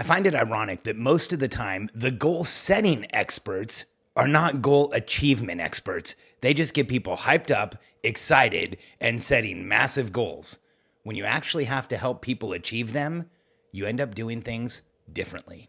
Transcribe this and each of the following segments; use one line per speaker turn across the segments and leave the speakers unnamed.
I find it ironic that most of the time, the goal setting experts are not goal achievement experts. They just get people hyped up, excited, and setting massive goals. When you actually have to help people achieve them, you end up doing things differently.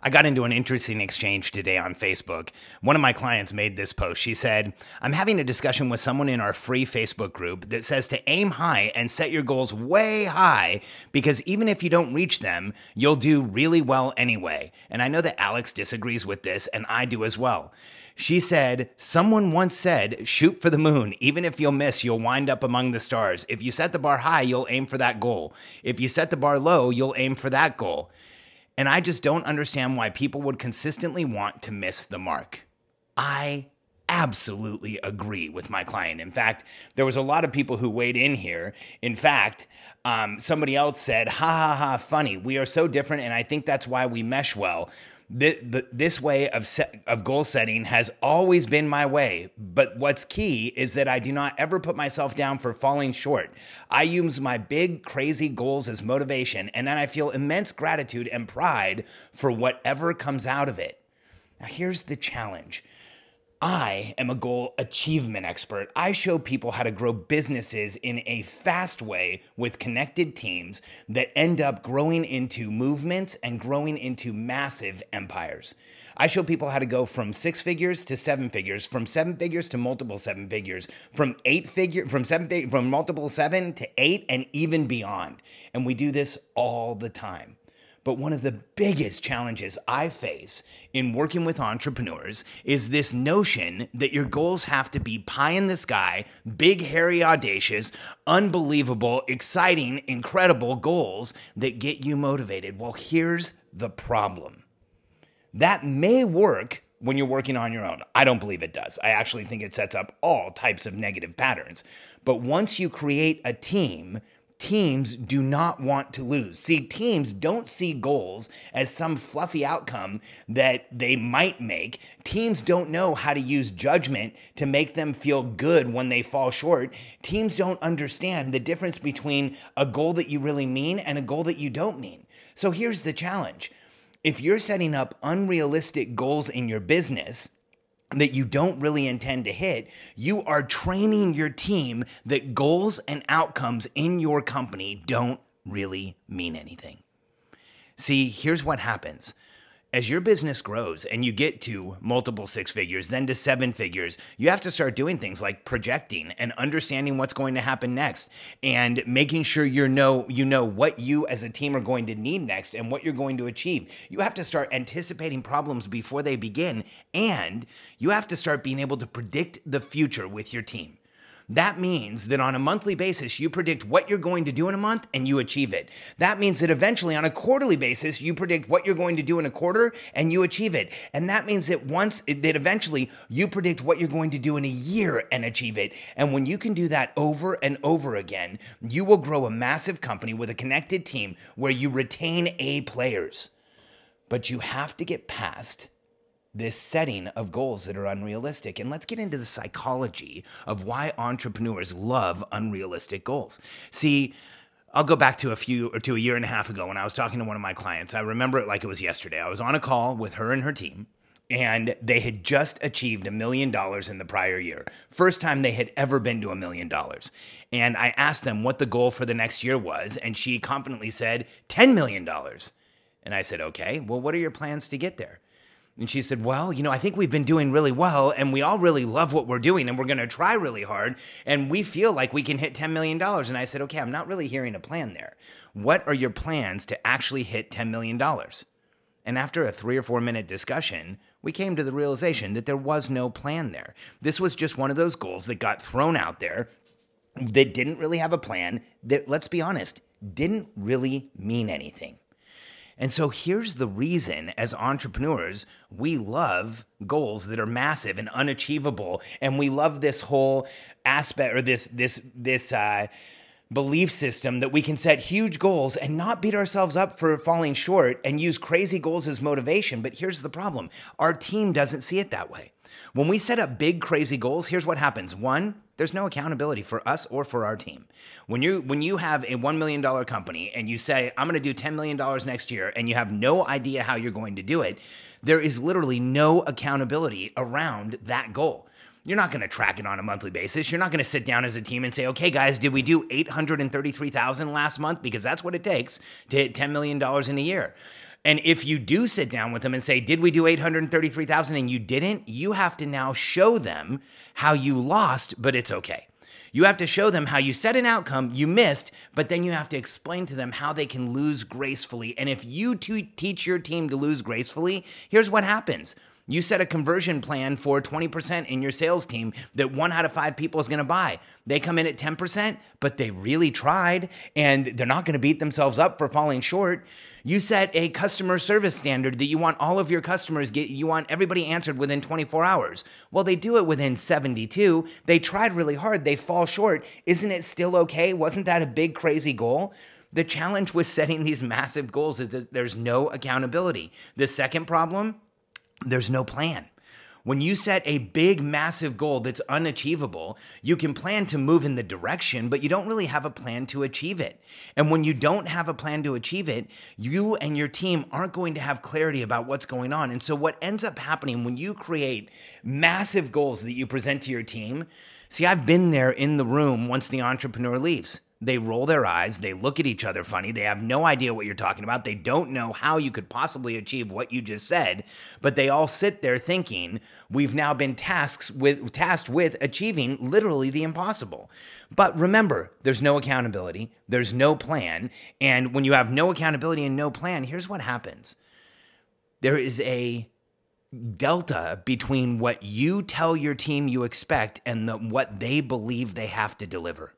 I got into an interesting exchange today on Facebook. One of my clients made this post. She said, I'm having a discussion with someone in our free Facebook group that says to aim high and set your goals way high because even if you don't reach them, you'll do really well anyway. And I know that Alex disagrees with this, and I do as well. She said, Someone once said, shoot for the moon. Even if you'll miss, you'll wind up among the stars. If you set the bar high, you'll aim for that goal. If you set the bar low, you'll aim for that goal. And I just don't understand why people would consistently want to miss the mark. I absolutely agree with my client. In fact, there was a lot of people who weighed in here. In fact, um, somebody else said, ha ha ha, funny. We are so different, and I think that's why we mesh well the, the, this way of of goal setting has always been my way. But what's key is that I do not ever put myself down for falling short. I use my big crazy goals as motivation, and then I feel immense gratitude and pride for whatever comes out of it. Now here's the challenge. I am a goal achievement expert. I show people how to grow businesses in a fast way with connected teams that end up growing into movements and growing into massive empires. I show people how to go from six figures to seven figures, from seven figures to multiple seven figures, from eight figure from seven from multiple seven to eight and even beyond. And we do this all the time. But one of the biggest challenges I face in working with entrepreneurs is this notion that your goals have to be pie in the sky, big, hairy, audacious, unbelievable, exciting, incredible goals that get you motivated. Well, here's the problem that may work when you're working on your own. I don't believe it does. I actually think it sets up all types of negative patterns. But once you create a team, teams do not want to lose. See, teams don't see goals as some fluffy outcome that they might make. Teams don't know how to use judgment to make them feel good when they fall short. Teams don't understand the difference between a goal that you really mean and a goal that you don't mean. So here's the challenge. If you're setting up unrealistic goals in your business, that you don't really intend to hit, you are training your team that goals and outcomes in your company don't really mean anything. See, here's what happens as your business grows and you get to multiple six figures, then to seven figures, you have to start doing things like projecting and understanding what's going to happen next and making sure you know you know what you as a team are going to need next and what you're going to achieve. You have to start anticipating problems before they begin and you have to start being able to predict the future with your team. That means that on a monthly basis, you predict what you're going to do in a month and you achieve it. That means that eventually on a quarterly basis, you predict what you're going to do in a quarter and you achieve it. And that means that once, that eventually you predict what you're going to do in a year and achieve it. And when you can do that over and over again, you will grow a massive company with a connected team where you retain A players. But you have to get past this setting of goals that are unrealistic. And let's get into the psychology of why entrepreneurs love unrealistic goals. See, I'll go back to a few or to a year and a half ago when I was talking to one of my clients. I remember it like it was yesterday. I was on a call with her and her team and they had just achieved a million dollars in the prior year. First time they had ever been to a million dollars. And I asked them what the goal for the next year was, and she confidently said $10 million. And I said, okay, well, what are your plans to get there? And she said, Well, you know, I think we've been doing really well and we all really love what we're doing and we're going to try really hard and we feel like we can hit $10 million. And I said, Okay, I'm not really hearing a plan there. What are your plans to actually hit $10 million? And after a three or four minute discussion, we came to the realization that there was no plan there. This was just one of those goals that got thrown out there that didn't really have a plan, that, let's be honest, didn't really mean anything. And so here's the reason as entrepreneurs, we love goals that are massive and unachievable. And we love this whole aspect or this, this, this, uh, belief system that we can set huge goals and not beat ourselves up for falling short and use crazy goals as motivation. But here's the problem our team doesn't see it that way. When we set up big, crazy goals, here's what happens. One, there's no accountability for us or for our team. When you when you have a $1 million company and you say, I'm gonna do $10 million next year, and you have no idea how you're going to do it, there is literally no accountability around that goal. You're not going to track it on a monthly basis. You're not going to sit down as a team and say, okay, guys, did we do 833,000 last month? Because that's what it takes to hit $10 million in a year. And if you do sit down with them and say, "Did we do 833,000 and you didn't?" you have to now show them how you lost, but it's okay. You have to show them how you set an outcome you missed, but then you have to explain to them how they can lose gracefully. And if you teach your team to lose gracefully, here's what happens. You set a conversion plan for 20% in your sales team that one out of five people is going to buy. They come in at 10%, but they really tried and they're not going to beat themselves up for falling short. You set a customer service standard that you want all of your customers get you want everybody answered within 24 hours. Well, they do it within 72. They tried really hard, they fall short. Isn't it still okay? Wasn't that a big crazy goal? The challenge with setting these massive goals is that there's no accountability. The second problem, there's no plan. When you set a big, massive goal that's unachievable, you can plan to move in the direction, but you don't really have a plan to achieve it. And when you don't have a plan to achieve it, you and your team aren't going to have clarity about what's going on. And so, what ends up happening when you create massive goals that you present to your team, see, I've been there in the room once the entrepreneur leaves. They roll their eyes, they look at each other funny, they have no idea what you're talking about, they don't know how you could possibly achieve what you just said, but they all sit there thinking, we've now been tasks with tasked with achieving literally the impossible. But remember, there's no accountability, there's no plan, and when you have no accountability and no plan, here's what happens. There is a delta between what you tell your team you expect and the, what they believe they have to deliver.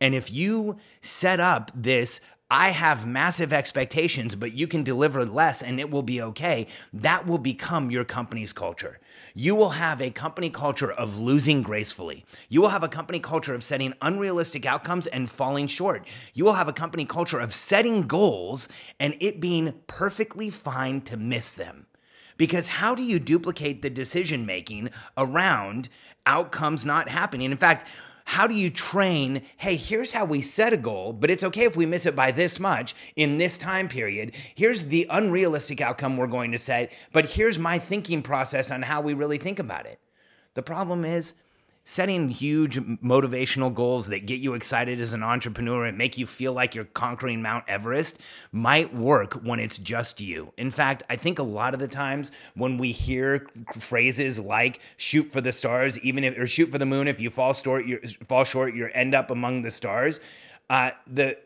And if you set up this, I have massive expectations, but you can deliver less and it will be okay, that will become your company's culture. You will have a company culture of losing gracefully. You will have a company culture of setting unrealistic outcomes and falling short. You will have a company culture of setting goals and it being perfectly fine to miss them. Because how do you duplicate the decision making around outcomes not happening? In fact, how do you train? Hey, here's how we set a goal, but it's okay if we miss it by this much in this time period. Here's the unrealistic outcome we're going to set, but here's my thinking process on how we really think about it. The problem is, setting huge motivational goals that get you excited as an entrepreneur and make you feel like you're conquering Mount Everest might work when it's just you. In fact, I think a lot of the times when we hear phrases like shoot for the stars, even if or shoot for the moon, if you fall short, you fall short, you end up among the stars. Uh, the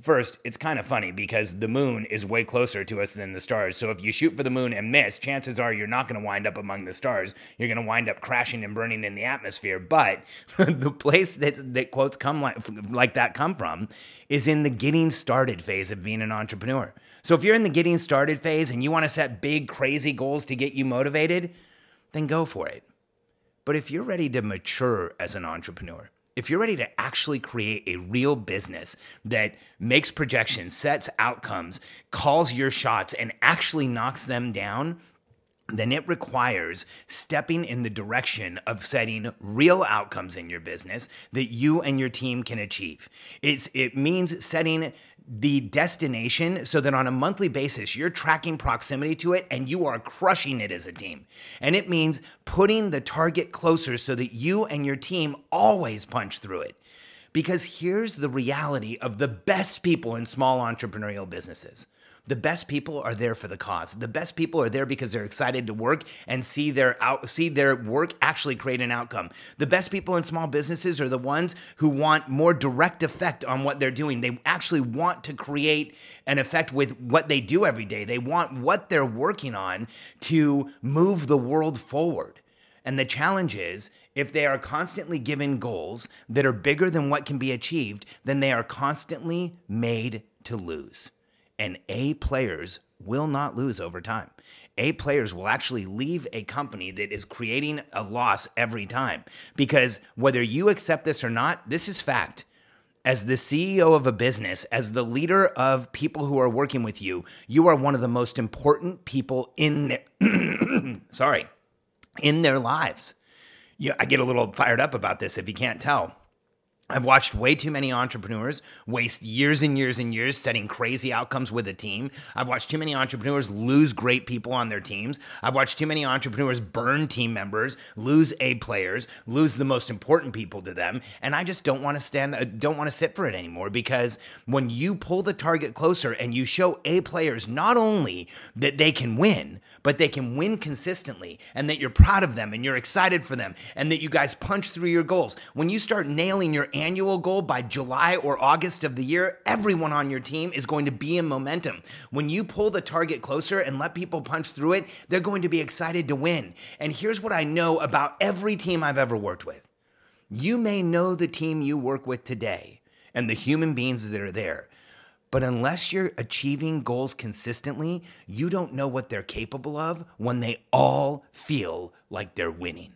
first, it's kind of funny because the moon is way closer to us than the stars. So if you shoot for the moon and miss, chances are you're not going to wind up among the stars. You're going to wind up crashing and burning in the atmosphere. But the place that, that quotes come like, like that come from is in the getting started phase of being an entrepreneur. So if you're in the getting started phase and you want to set big, crazy goals to get you motivated, then go for it. But if you're ready to mature as an entrepreneur, if you're ready to actually create a real business that makes projections, sets outcomes, calls your shots, and actually knocks them down, then it requires stepping in the direction of setting real outcomes in your business that you and your team can achieve. It's it means setting the destination so that on a monthly basis you're tracking proximity to it and you are crushing it as a team. And it means putting the target closer so that you and your team always punch through it. Because here's the reality of the best people in small entrepreneurial businesses. The best people are there for the cause. The best people are there because they're excited to work and see their out see their work actually create an outcome. The best people in small businesses are the ones who want more direct effect on what they're doing. They actually want to create an effect with what they do every day. They want what they're working on to move the world forward. And the challenge is if they are constantly given goals that are bigger than what can be achieved, then they are constantly made to lose and A players will not lose over time. A players will actually leave a company that is creating a loss every time because whether you accept this or not, this is fact. As the CEO of a business, as the leader of people who are working with you, you are one of the most important people in their sorry, in their lives. Yeah, I get a little fired up about this if you can't tell. I've watched way too many entrepreneurs waste years and years and years setting crazy outcomes with a team. I've watched too many entrepreneurs lose great people on their teams. I've watched too many entrepreneurs burn team members, lose A players, lose the most important people to them, and I just don't want to stand uh, don't want to sit for it anymore because when you pull the target closer and you show A players not only that they can win, but they can win consistently and that you're proud of them and you're excited for them and that you guys punch through your goals. When you start nailing your annual goal by July or August of the year, everyone on your team is going to be in momentum. When you pull the target closer and let people punch through it, they're going to be excited to win. And here's what I know about every team I've ever worked with you may know the team you work with today and the human beings that are there. But unless you're achieving goals consistently, you don't know what they're capable of when they all feel like they're winning.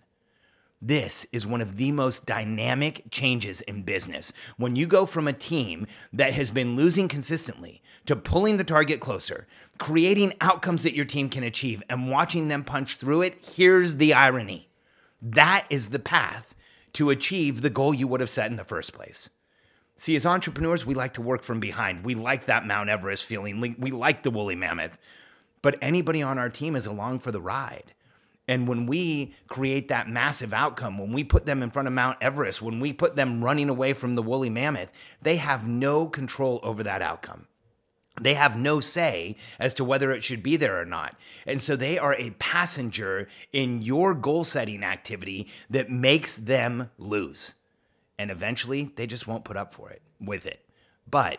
This is one of the most dynamic changes in business. When you go from a team that has been losing consistently to pulling the target closer, creating outcomes that your team can achieve, and watching them punch through it, here's the irony. That is the path to achieve the goal you would have set in the first place. See, as entrepreneurs, we like to work from behind. We like that Mount Everest feeling. We like the woolly mammoth. But anybody on our team is along for the ride. And when we create that massive outcome, when we put them in front of Mount Everest, when we put them running away from the woolly mammoth, they have no control over that outcome. They have no say as to whether it should be there or not. And so they are a passenger in your goal setting activity that makes them lose. And eventually they just won't put up for it with it. But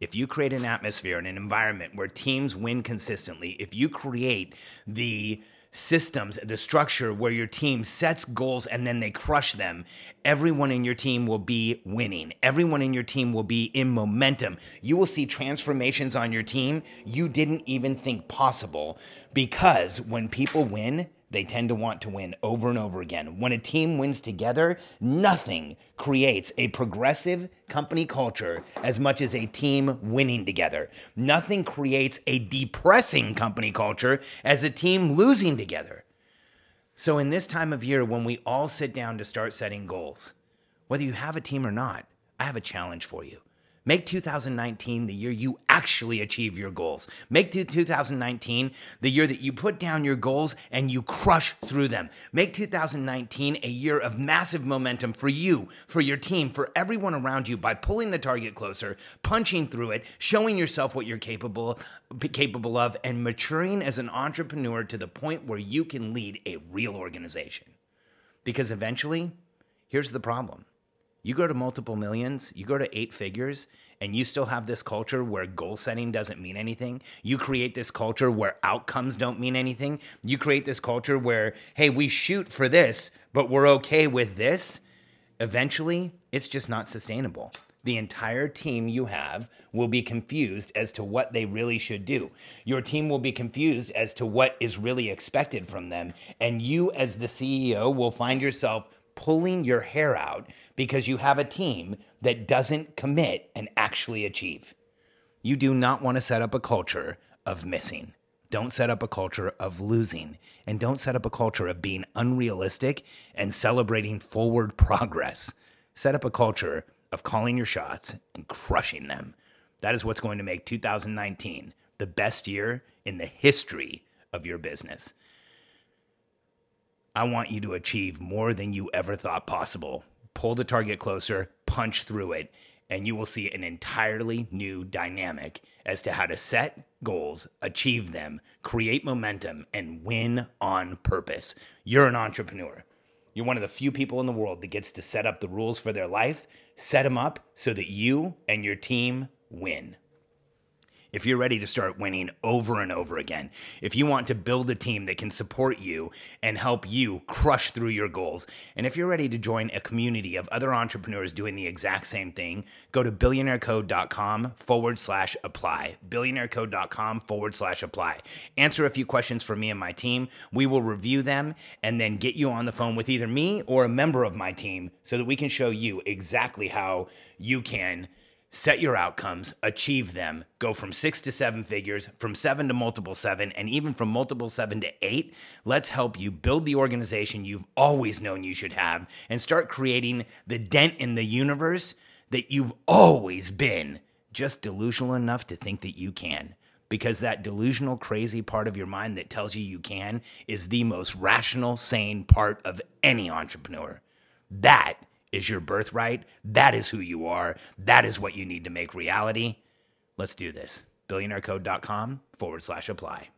if you create an atmosphere and an environment where teams win consistently, if you create the systems, the structure where your team sets goals and then they crush them, everyone in your team will be winning. Everyone in your team will be in momentum. You will see transformations on your team you didn't even think possible because when people win, they tend to want to win over and over again. When a team wins together, nothing creates a progressive company culture as much as a team winning together. Nothing creates a depressing company culture as a team losing together. So, in this time of year, when we all sit down to start setting goals, whether you have a team or not, I have a challenge for you. Make 2019 the year you actually achieve your goals. Make 2019 the year that you put down your goals and you crush through them. Make 2019 a year of massive momentum for you, for your team, for everyone around you by pulling the target closer, punching through it, showing yourself what you're capable capable of and maturing as an entrepreneur to the point where you can lead a real organization. Because eventually, here's the problem you go to multiple millions, you go to eight figures, and you still have this culture where goal setting doesn't mean anything. You create this culture where outcomes don't mean anything. You create this culture where, hey, we shoot for this, but we're okay with this. Eventually, it's just not sustainable. The entire team you have will be confused as to what they really should do. Your team will be confused as to what is really expected from them. And you, as the CEO, will find yourself pulling your hair out because you have a team that doesn't commit and actually achieve. You do not want to set up a culture of missing. Don't set up a culture of losing and don't set up a culture of being unrealistic and celebrating forward progress. Set up a culture of calling your shots and crushing them. That is what's going to make 2019 the best year in the history of your business. I want you to achieve more than you ever thought possible. Pull the target closer, punch through it, and you will see an entirely new dynamic as to how to set goals, achieve them, create momentum, and win on purpose. You're an entrepreneur. You're one of the few people in the world that gets to set up the rules for their life, set them up so that you and your team win if you're ready to start winning over and over again, if you want to build a team that can support you and help you crush through your goals, and if you're ready to join a community of other entrepreneurs doing the exact same thing, go to billionairecode.com forward slash apply. Billionairecode.com forward slash apply. Answer a few questions for me and my team. We will review them and then get you on the phone with either me or a member of my team so that we can show you exactly how you can set your outcomes, achieve them, go from six to seven figures, from seven to multiple seven, and even from multiple seven to eight. Let's help you build the organization you've always known you should have and start creating the dent in the universe that you've always been just delusional enough to think that you can. Because that delusional, crazy part of your mind that tells you you can is the most rational, sane part of any entrepreneur. That is your birthright. That is who you are. That is what you need to make reality. Let's do this. BillionaireCode.com forward slash apply.